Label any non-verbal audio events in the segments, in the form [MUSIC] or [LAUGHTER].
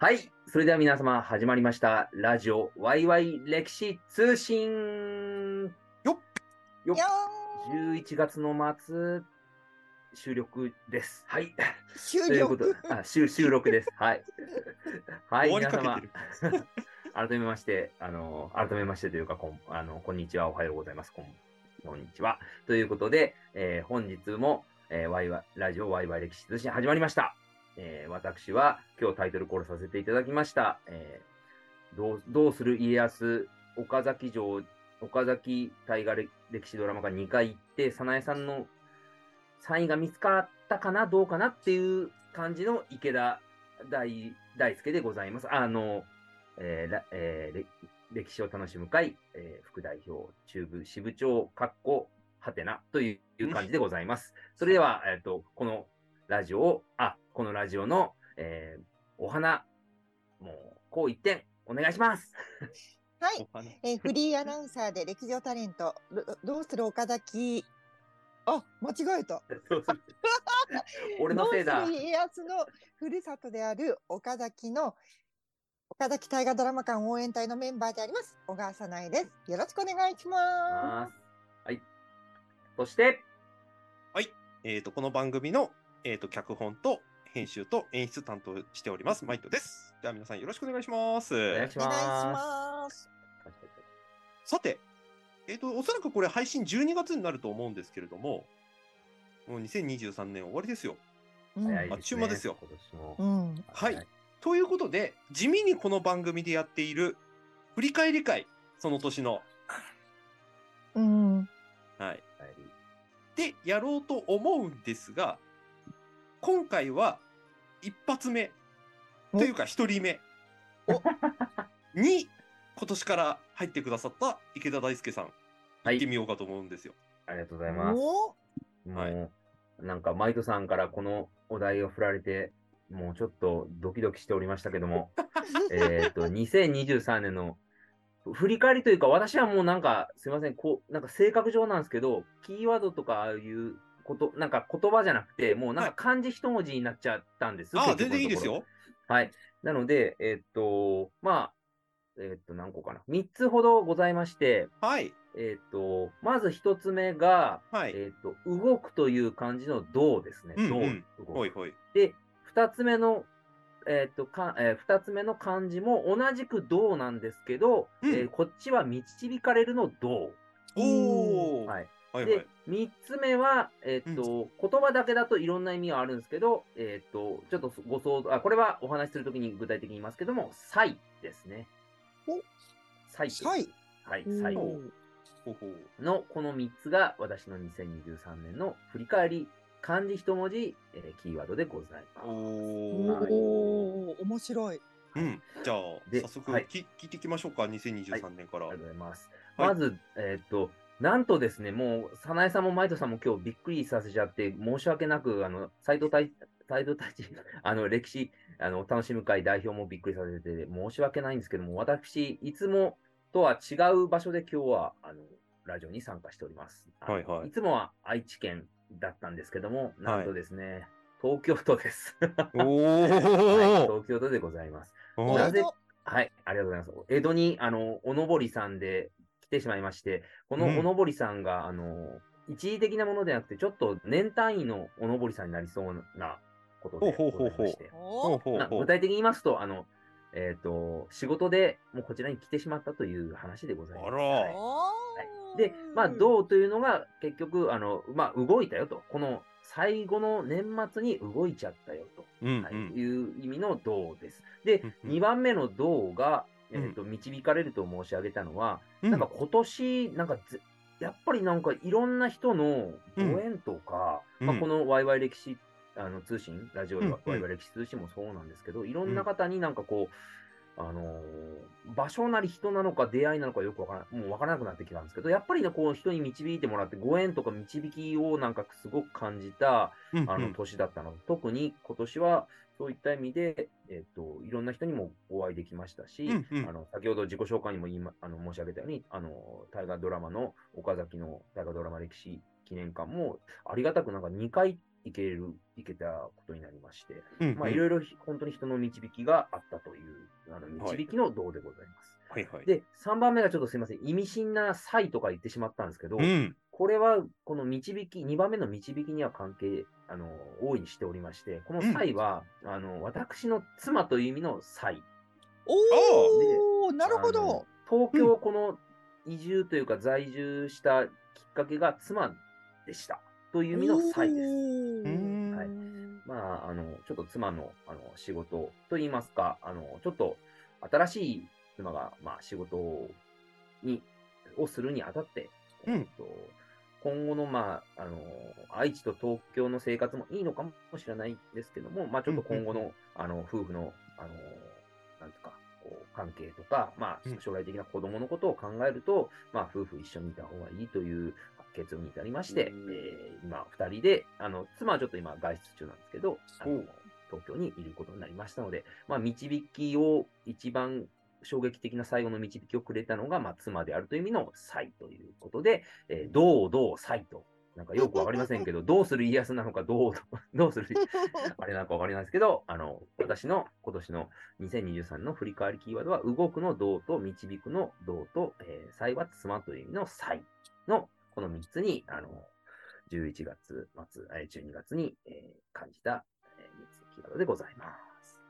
はい。それでは皆様、始まりました。ラジオワイワイ歴史通信。よっよっよ11月の末、収録です。はい。ー終了ということで、あ収収録です。はい。はい、皆様。[LAUGHS] 改めまして、あの、改めましてというか、こん、あの、こんにちは、おはようございます。こん、こんにちは。ということで、えー本日も、えー、ワイワイ、ラジオワイワイ歴史通信始まりました。えー私は今日タイトルコールさせていただきました。えーどう、どうする家康、岡崎城、岡崎大河歴史ドラマが2回行って、早苗さんのサインが見つかったかな、どうかなっていう感じの池田大大輔でございます。あの、えーえー歴史を楽しむ会、えー副代表、中部支部長、かっこ、はてなという感じでございます。それでは、えっ、と、このラジオを、あ、このラジオの、えーお花、もう、こう一点、お願いします。はい、えーフリーアナウンサーで [LAUGHS] 歴上タレント、どどうする岡崎？あ、間違えた。[LAUGHS] 俺のせいだどうする家康のふるさとである岡崎の岡崎大河ドラマ館応援隊のメンバーであります。小川さないです。よろしくお願いしまますはい。そして、えっ、と、この番組の、えっ、と、脚本と編集と演出担当しております、マイトです。では皆さんよろしくお願いします。お願いしす。お願いしまます。す。さて、えっ、と、おそらくこれ配信12月になると思うんですけれども、もう2023年終わりですよ。あっちゅう間ですよ今年も。うん。はい。ということで、地味にこの番組でやっている振り返り会、その年の。うん。はい。はいで、やろうと思うんですが、今回は一発目、お。というか一人目。お。に、今年から入ってくださった池田大輔さん、はい。行ってみようかと思うんですよ。ありがとうございます。お。もう、はい。なんか、マイトさんからこのお題を振られて、もうちょっとドキドキしておりましたけども、[LAUGHS] えっと、2023年の振り返りというか、私はもうなんか、すいません、こう、なんか性格上なんですけど、キーワードとかああいうこと、なんか言葉じゃなくて、もうなんか漢字一文字になっちゃったんです。ああ、結局のところ全然いいです。よ。はい。なので、えっと、まあ、えっと、何個かな。3つほどございまして、はい。えっと、まず1つ目が、はい。えっ、と、動くという漢字の動ですね。動、うんうん動くほいほい。で、二つ目の、えっ、と、か、えー二つ目の漢字も同じく動なんですけど、うんえーこっちは導かれるの動。おー。はい。はいはいで、三つ目は、えっ、と、言葉だけだといろんな意味があるんですけど、えっ、と、ちょっとご想像、あ、これはお話しするときに具体的に言いますけども、才ですね。お才。才。はい、うん才。ほうほうほうのこの3つが私の2023年の振り返り、漢字一文字、えーキーワードでございます。おー。おお、面白い。うん。じゃあ、で早速、はいき聞いていきましょうか、2023年から。ありがとうございます。はいまず、えーっと、なんとですね、もう、早苗さんもマイトさんも今日びっくりさせちゃって、申し訳なく、あの、斎藤太斎藤太一、[LAUGHS] あの、歴史、あの、楽しむ会代表もびっくりさせて、申し訳ないんですけども、私、いつもとは違う場所で今日は、あの、ラジオに参加しております。はいはいいつもは愛知県だったんですけども、なんとですね、東京都です。お [LAUGHS] はい、ー。東京都でございます。なぜおはい、ありがとうございます。江戸に、あの、おのぼりさんで来てしまいまして、このうんおのぼりさんが、あの、一時的なものではなくて、ちょっと年単位のおのぼりさんになりそうなことでございまして。具体的に言いますと、あの、えっ、と、仕事でもうこちらに来てしまったという話でございます。あらはいで、まあ、どうというのが結局、あの、まあ、動いたよと。この最後の年末に動いちゃったよと。はい、うんうん。いう意味の道です。でうん、うん2番目の道が、えうん。っ、と、導かれると申し上げたのは、うん。なんか今年、なんかぜ、やっぱりなんかいろんな人のご縁とか、うん。まあ、このワイワイ歴史あの通信、ラジオワイワイ歴史通信もそうなんですけど、いろんな方になんかこう、あのー場所なり人なのか出会いなのかよくわからもうわからなくなってきたんですけど、やっぱりね、こう人に導いてもらって、ご縁とか導きをなんかすごく感じた、あの年だったの。特に今年はそういった意味で、えっと、いろんな人にもお会いできましたし、うんうん。あの先ほど自己紹介にも言い、ま、あの申し上げたように、あの大河ドラマの岡崎の大河ドラマ歴史記念館もありがたくなんか2回いける、いけたことになりまして、うんまあ、いろいろひ本当に人の導きがあったという、あの導きの道でございます。はいはい。で、3番目がちょっとすいません、意味深な際とか言ってしまったんですけど、うん。これは、この導き、2番目の導きには関係、あの、大いにしておりまして、この際は、あの、私の妻という意味の際。おお、なるほあどの。東京、この移住というか在住したきっかけが妻でした。という意味の際です。はい。まあ、あの、ちょっと妻の、あの、仕事といいますか、あの、ちょっと新しい妻が、まあ、仕事に、をするにあたって、うん。えっと、今後の、まあ、あの、愛知と東京の生活もいいのかもしれないんですけども、まあ、ちょっと今後の、あの、夫婦の、あの、なんとか、こう、関係とか、まうん。あ、将来的な子供のことを考えると、まあ、夫婦一緒にいた方がいいという結論に至りまして、うん。えー今、二人で、あの、妻はちょっと今、外出中なんですけど、東京にいることになりましたので、まあ、導きを一番衝撃的な最後の導きをくれたのが、まあ、妻であるという意味の才ということで、えーどうどう才と。なんかよくわかりませんけど、[LAUGHS] どうする家康なのか、どう、どうする、[LAUGHS] あれなのかわかりませんけど、あの、私の今年の2023の振り返りキーワードは、動くの動と導くの動と、えー、才は妻という意味の才の、この3つに、あの、11月末、えー12月に、えー感じた、えー、3つのキーワードでございます。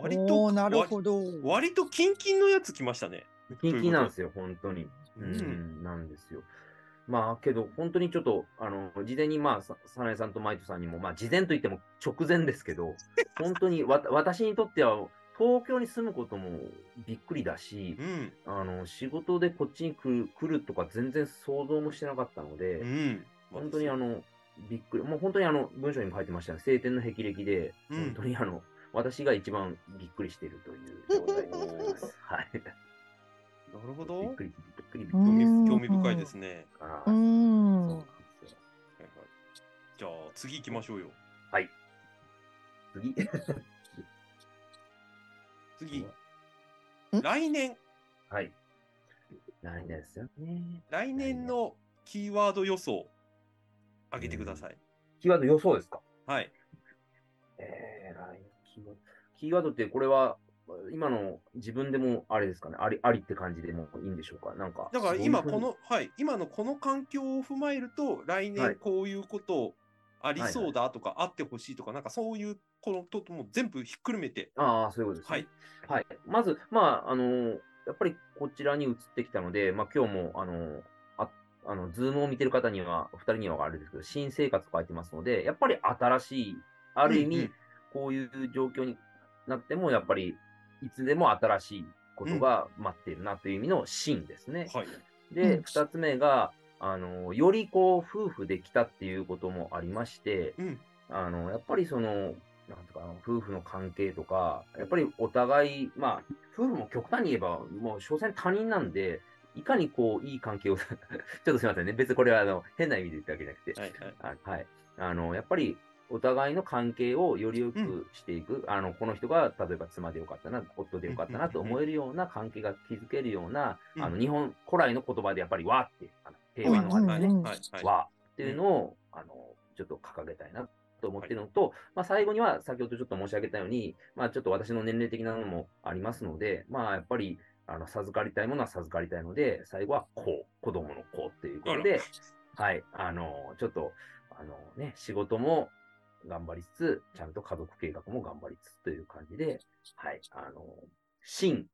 割となるほど。割割とキンキンのやつ来ましたね。キンキンなんですよ、本当に。ううんん、なんですよ。まあ、けど、本当にちょっと、あの、事前に、まあ、さサナエさんとマイトさんにも、まあ、事前といっても直前ですけど、[LAUGHS] 本当にわ、私にとっては、東京に住むこともびっくりだしう、ん。あの、仕事でこっちに来る来るとか全然想像もしてなかったので、うん。本当にあの、びっくり、もう本当にあの、文章にも書いてましたが、晴天の霹靂で、うん本当にあの、私が一番びっくりしているという状態でございます。[LAUGHS] はい。なるほど。びっくり、びっくり、びっくり。興味深いですね。あーうそうなんん。ですよ。はいはいじゃあ次行きましょうよ。はい。次。次。ん？来年、はい。来年ですよね。来年のキーワード予想、上げてください。キーワード予想ですか？はい。えー、来年キーワード。キーワードってこれは、今の自分でもあれですかね、ありありって感じでもいいんでしょうか？なんか。だから今この、はい、今のこの環境を踏まえると、来はい年こういうことありそうだとか、あってほしいとか、なんかそういうこのとも全部ひっくるめて、ああ、そういうことですね。はい。まず、まあ、あのやっぱりこちらに移ってきたので、まあ、今日も、あのあ、あの、ズームを見てる方には、お二人にはあれですけど、新生活と書いてますので、やっぱり新しい、ある意味、こういう状況になっても、やっぱり、いつでも新しいことが待っているなという意味の新ですね。はい。で、うん二つ目が、あの、よりこう、夫婦できたっていうこともありまして、うん。あの、やっぱりその、なんとかな、夫婦の関係とか、やっぱりお互い、まあ、夫婦も極端に言えば、もう、所詮他人なんで、いかにこう、いい関係を、[LAUGHS] ちょっとすみませんね。別にこれは、あの、変な意味で言ったわけじゃなくて、はいはい。あはい。あの、やっぱり、お互いの関係をより良くしていく、あの、この人が、例えば妻でよかったな、夫でよかったなと思えるような関係が築けるような、うんあの、日本、古来の言葉でやっぱり和って、あの平和のうん和ですね。和っていうのを、あの、ちょっと掲げたいなと思ってい。るのと、まあ、最後には、先ほどちょっと申し上げたように、まあ、ちょっと私の年齢的なのもありますので、まあ、やっぱり、あの、授かりたいものは授かりたいので、最後は子、子供の子っていうことで、はい、あの、ちょっと、あのね、仕事も頑張りつつ、ちゃんと家族計画も頑張りつつという感じで、はい、あの、真、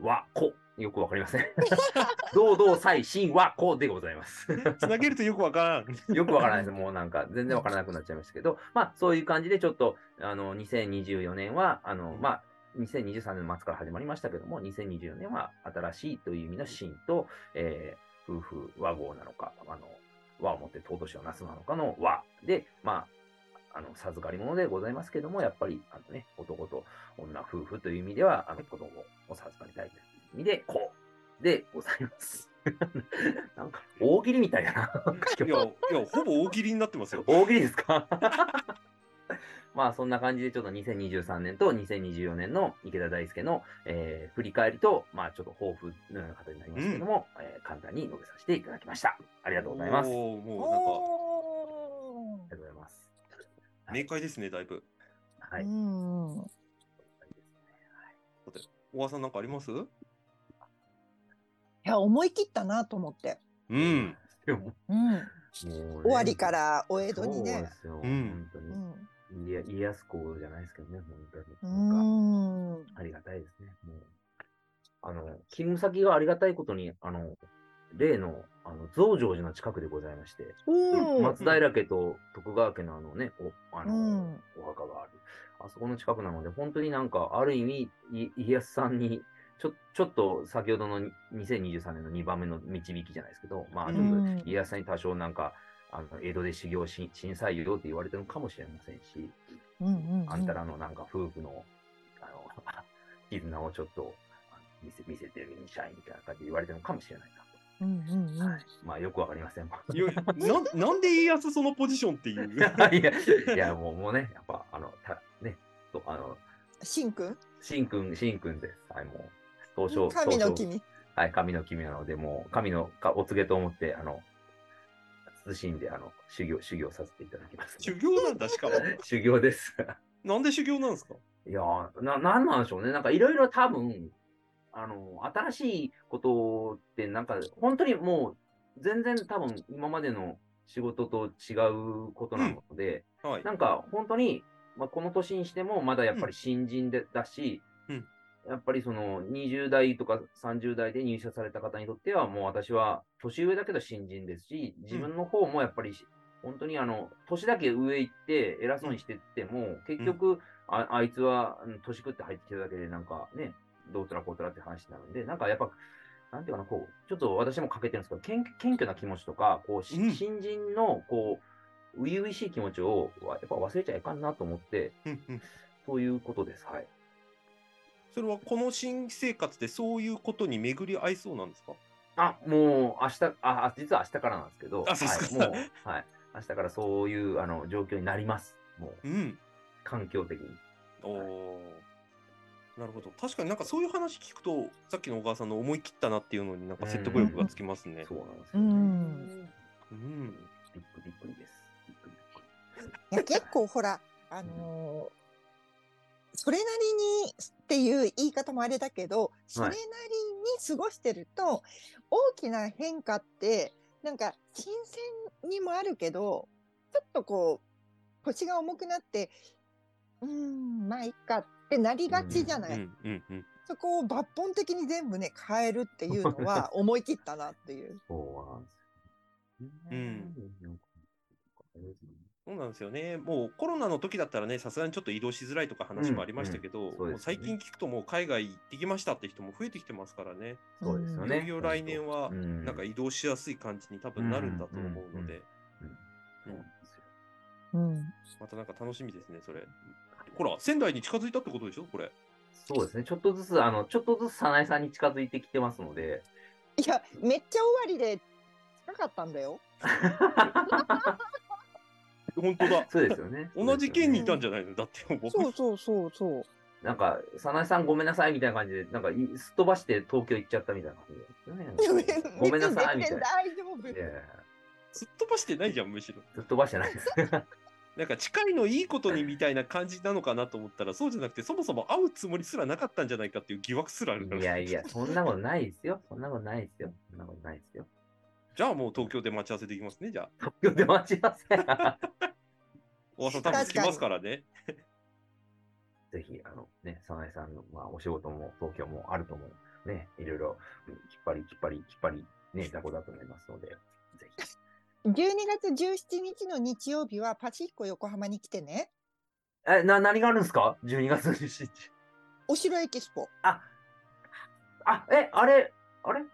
和、子、よくわかりません。[LAUGHS] 堂々祭、真、和、子でございます。[LAUGHS] つなげるとよくわからん。[LAUGHS] よくわからないです。もうなんか、全然わからなくなっちゃいましたけど、まあ、そういう感じで、ちょっと、あの、2024年は、あの、まあ、2023年の末から始まりましたけども、2024年は新しいという意味の真と、えー夫婦和合なのか、あの、和をもって尊しをなすなのかの和で、まあ、あの、授かり物でございますけども、やっぱり、あのね、男と女夫婦という意味では、あの、子供を授かりたいという意味で、こうでございます。[LAUGHS] なんか、大喜利みたいだな。いや、いや、ほぼ大喜利になってますよ。大喜利ですか？[LAUGHS] まあそんな感じでちょっと2023年と2024年の池田大輔の、えー振り返りと、まあちょっと抱負のような形になりますけども、えー簡単に述べさせていただきました。ありがとうございます。おーもうなんか、明快ですね、だいぶ。はい。うん。小川さんなんかあります？いや、思い切ったなと思って。うん。でも、うん。もうね終わりからお江戸にそうでね。すよ。うん本当うん。に。いや家康公じゃないですけどね、本当に。うなんか、ん。ありがたいですね。もう、あの、勤務先がありがたいことに、あの、例の、あの、増上寺の近くでございまして、うん。松平家と徳川家のあのね、お、あの、うんお墓がある。あそこの近くなので、本当になんか、ある意味、い家康さんに、ちょ、ちょっと先ほどのに2023年の2番目の導きじゃないですけど、まあ、ちょっうんと家康さんに多少なんか、あの、江戸で修行し、震災よって言われてるのかもしれませんし。あんたらのなんか夫婦の、あの、[LAUGHS] 絆をちょっと見せ見せてるに社員みたいな感じで言われてるのかもしれないうんうん。うん。はい。まあ、よくわかりません。いや [LAUGHS] ななんで家康そのポジションっていう？[LAUGHS] いや、いや、もう、もうね、やっぱ、あの、た、ね、と、あの、しんくんしんくん、しんくんです。はい、もう、東証、神の君。はい、神の君なので、もう、神のかお告げと思って、あの、謹んで、あの、修行、修行させていただきます。修行なんだ、しかも。[LAUGHS] 修行です。なんで修行なんですか？いやーな、なんなんでしょうね。なんかいろいろ多分、あの、新しいことって、なんか、本当にもう、全然多分今までの仕事と違うことなので、はい。なんか本当に、まあ、この年にしても、まだやっぱり新人で、だし、うん。やっぱりその20代とか30代で入社された方にとっては、もう私は年上だけど新人ですし、自分の方もやっぱりし、本当にあの、年だけ上行って偉そうにしてっても、結局、ああいつはうん年食って入ってきただけで、なんかね、どうとらこうとらって話になるんで、なんかやっぱ、なんていうかな、こう、ちょっと私も欠けてるんですけど、謙謙虚な気持ちとか、こう、しうん新人の、こう、初々しい気持ちを、わやっぱ忘れちゃいかんなと思って、うんうんそういうことです。はい。それはこの新生活でそういうことに巡り合いそうなんですか？あ、もう、明日、あ、あ実は明日からなんですけど、あそうですかはい、もう、はい。明日からそういう、あの、状況になります。もう、うん。環境的に。おおー。なるほど。確かになんかそういう話聞くと、さっきの小川さんの思い切ったなっていうのになんか説得力がつきますね。そうなんですうよ、ね。ん。うん。びっくりびっくりです。びっくりびっくりいや、結構ほら、あのーそれなりにっていう言い方もあれだけど、それなりに過ごしてると、大きな変化って、なんか新鮮にもあるけど、ちょっとこう、腰が重くなって、うーん、まあいいかってなりがちじゃない？うんうんうん。そこを抜本的に全部ね、変えるっていうのは [LAUGHS] 思い切ったなっていう。そうなんですそうなんですよね。もうコロナの時だったらね、さすがにちょっと移動しづらいとか話もありましたけど、うんうんねもう最近聞くともう海外行ってきましたって人も増えてきてますからね。そうですよいね。よいよ来年はうんなんか移動しやすい感じに多分なるんだと思うので。またなんか楽しみですね、それ。ほら、仙台に近づいたってことでしょ、これ。そうですね。ちょっとずつ、あの、ちょっとずつ早苗さんに近づいてきてますので、いや、めっちゃ終わりで近かったんだよ。[LAUGHS] 本当だ。そうですよね。同じ県にいたんじじゃないの？だって僕、そうそうそうそう。ゃなんか、早苗さんごめんなさいみたいな感じで、なんかい、すっ飛ばして東京行っちゃったみたいな感じですよね。[LAUGHS] ごめんなさいみたいな。大丈夫。すっ飛ばしてないじゃん、むしろ。すっ飛ばしてないです。なんか近いのいいことにみたいな感じなのかなと思ったら、そうじゃなくて、そもそも会うつもりすらなかったんじゃないかっていう疑惑すらあるから。いやいや、そんなことないですよ。そんなことないですよ。そんなことないですよ。じゃあもう東京で待ち合わせできますね、じゃあ。東京で待ち合わせ？大和さん多分着きますからね。[LAUGHS] ぜひ、あのね、早苗さんの、まあ、お仕事も東京もあると思う。ね、いろいろ、うん引っ張り、引っ張り、引っ張り、ね、雑魚だと思いますので。12月17日の日曜日はパシフィコ横浜に来てね。え、な、何があるんですか ?12 月17日。お城エキスポ。あ、あ、え、あれ、あれ？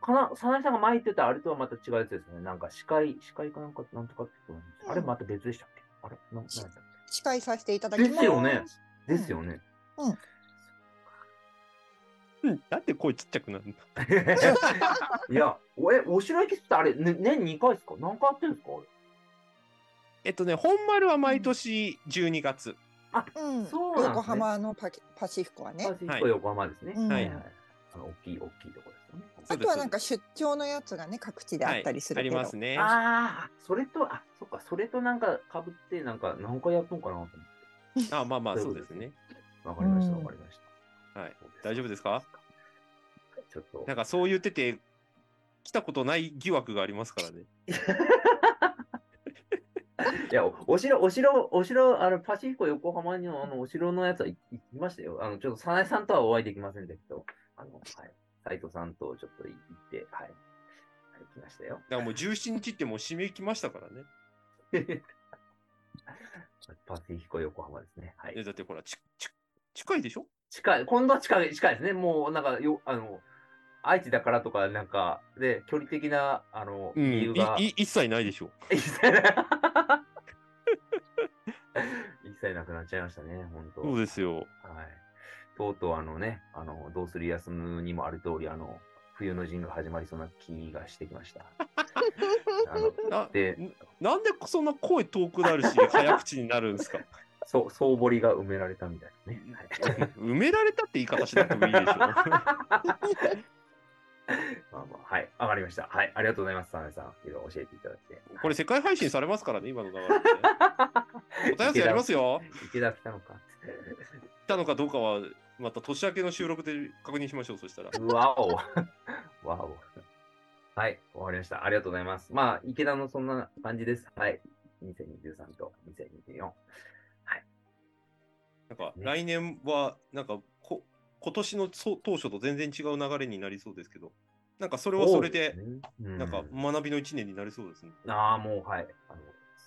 かな、早苗さんが巻いてたあれとはまた違うやつですね。なんか司会、司会かなんか、なんとかって言ってたうんあれまた別でしたっけ？あれ？な、なん司会させていただきます。ですよねけですよね。うん、なんで声ちっちゃくなるの？[LAUGHS] いや、おえ、お城行きってあれ、ね、年2回ですか？何回やってるんですか？えっとね、本丸は毎年12月。うん。そうなんね横浜のパキパシフィコはねパ。シフィコ横浜ですね。うんはいはい。あの大きい、大きいところですよね。あとはなんか出張のやつがね、各地であったりするあけど。りますね。ああ、それと、あ、そっか、それとなんか被って、なんか何回やったのかなと思って。あまあまあ、そいうですね。わかりました、うんわかりました。はい。大丈夫ですか？ちょっと。なんかそう言ってて、来たことない疑惑がありますからね。[LAUGHS] いや、おお城、お城、お城、あの、パシフィコ横浜にのあの、お城のやつは行行きましたよ。あの、ちょっと、早苗さんとはお会いできませんでしたけど、あの、はい。斉藤さんとちょっと行って、はい。はい、来ましたよ。だからもう17日ってもう締め切りましたからね。[LAUGHS] パシフィコ横浜ですね。はいえ。だってほら、ちち近いでしょ？近い、今度は近い、近いですね。もう、なんか、よ、あの、愛知だからとか、なんか、で、距離的な、あの、うん。理由が、いい一切ないでしょ。[LAUGHS] 一切な [LAUGHS] 一切なくなっちゃいましたね、本当。そうですよ。はい。とうとうあのね、あの、どうする休むにもある通り、あの、冬の陣が始まりそうな気がしてきました。[LAUGHS] あのなでなんでそんな声遠くなるし、早口になるんですか？そう、総堀が埋められたみたいなね。はい埋められたって言い方しなくてもいいでしょ。[LAUGHS] まあまあ、はい、わかりました。はい、ありがとうございます、サナエさん。いろいろ教えていただいて。これ世界配信されますからね、今の流れでね。[LAUGHS] おたやすやりますよ。池田来たのか。来たのかどうかは、また年明けの収録で確認しましょう、そしたら。うわお。わお。はい、わかりました。ありがとうございます。まあ、池田のそんな感じです。はい。2023と2024。なんか、ね来年は、なんかこ、今年の当初と全然違う流れになりそうですけど、なんかそれはそれで、なんか学びの一年になりそうですね。ああ、もう、はい。あの、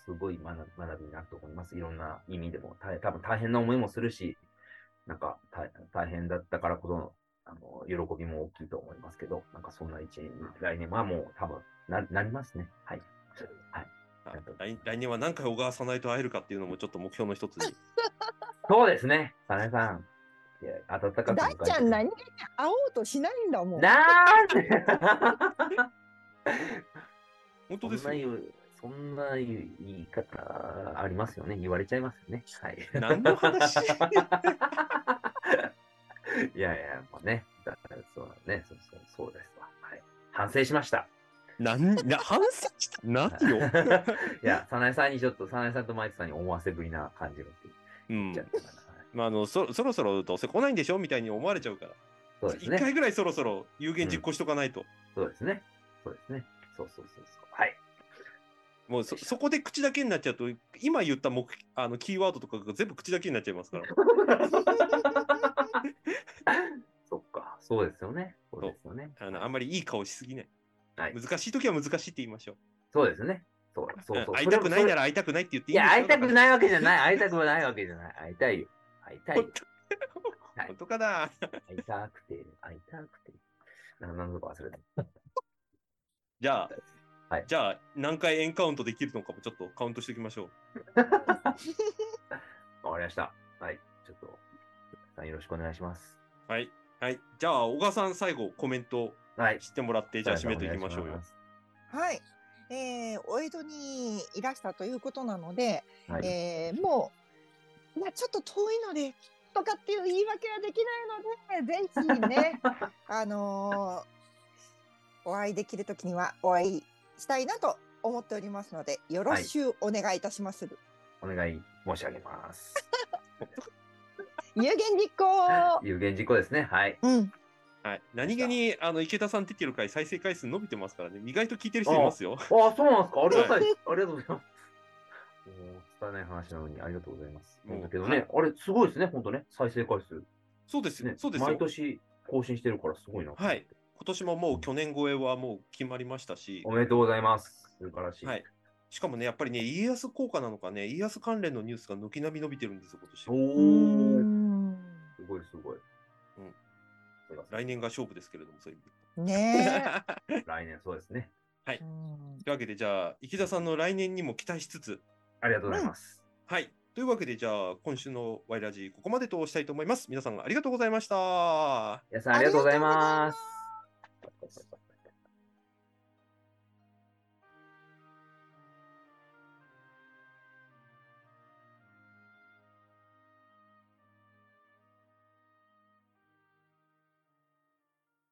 すごい学学びになると思います。いろんな意味でも。大多分大変な思いもするし、なんか大大変だったからこそ、あの、喜びも大きいと思いますけど、なんかそんな一年に、来年はもう多分な、なりますね。はい。はい。あ来来年は何回小川さないと会えるかっていうのもちょっと目標の一つに。[LAUGHS] そうですね。サネさん。いや、温かく大ちゃん何気に会おうとしないんだもん。なんで？本当ですよ。そんな言う、そんな言う言い方ありますよね。言われちゃいますよね。はい。何の話？[LAUGHS] いやいや、もうね、だからそうね、そうそうそうですわ。はい。反省しました。何な反省した？何よ。[LAUGHS] いや、早苗さんにちょっと、早苗さんとマイクさんに思わせぶりな感じが言っちゃ。ったかな。はいまあ、あのそそろそろどうせ来ないんでしょ？みたいに思われちゃうから。一、そうですね。回ぐらいそろそろ有言実行しとかないと。そうですね。そうですね。そうそうそうそう。はい。もうそそこで口だけになっちゃうと、今言った目あのキーワードとかが全部口だけになっちゃいますから。[LAUGHS] そっか、そうですよね。そうですよね。あのあんまりいい顔しすぎない。はい難しい時は難しいって言いましょう。そうですね。そうそうそう。会いたくないなら。ら会いたくないって言っていいや、いんですよ。い。会いたくないわけじゃない。会いたくないわけじゃない。会いたいよ。会いたいよ。はい本当かな？会いたくて、会いたくて。な何度か忘れた。じゃあ、はいじゃあ何回エンカウントできるのかもちょっとカウントしておきましょう。[LAUGHS] わかりました。はい。ちょっと、よろしくお願いします。はい。はい。じゃあ、小川さん最後コメントはい。してもらって、じゃあ締めていきましょうよ。はい。えー、お江戸にいらしたということなので、はい。えーもう、まあ、ちょっと遠いので、とかっていう言い訳はできないので、ぜひね、[LAUGHS] あのーお会いできるときにはお会いしたいなと思っておりますので、よろしゅうお願いいたします。お願い申し上げます。[LAUGHS] 有言実行有言実行ですね。はい。うん。はい。何気に、あの、池田さん出てる回、再生回数伸びてますからね。意外と聞いてる人いますよ。ああ、そうなんですか？ありがたい。ありがとうございます。もう伝えない話なのにありがとうございます。だけどね、あれ、すごいですね、本当ね。再生回数。そうですよね。そうですよ毎。年更新してるからすごいな。はい。今年ももう去年超えはもう決まりましたしお、めでとうございます。素晴らしい。はい。しかもね、やっぱりね、家康効果なのかね、家康関連のニュースが軒並み伸びてるんですよ、今お年。ー、んすごいすごい。うん来年が勝負ですけれども、そういう意ね味で。[LAUGHS] 来年そうですね。え。というわけで、じゃあ、池田さんの来年にも期待しつつ、ありがとうございます。はい。というわけで、じゃあ、今週のワイラジここまでとしたいと思います。皆さんありがとうございました。皆さんありがとうございます。ありがとうございます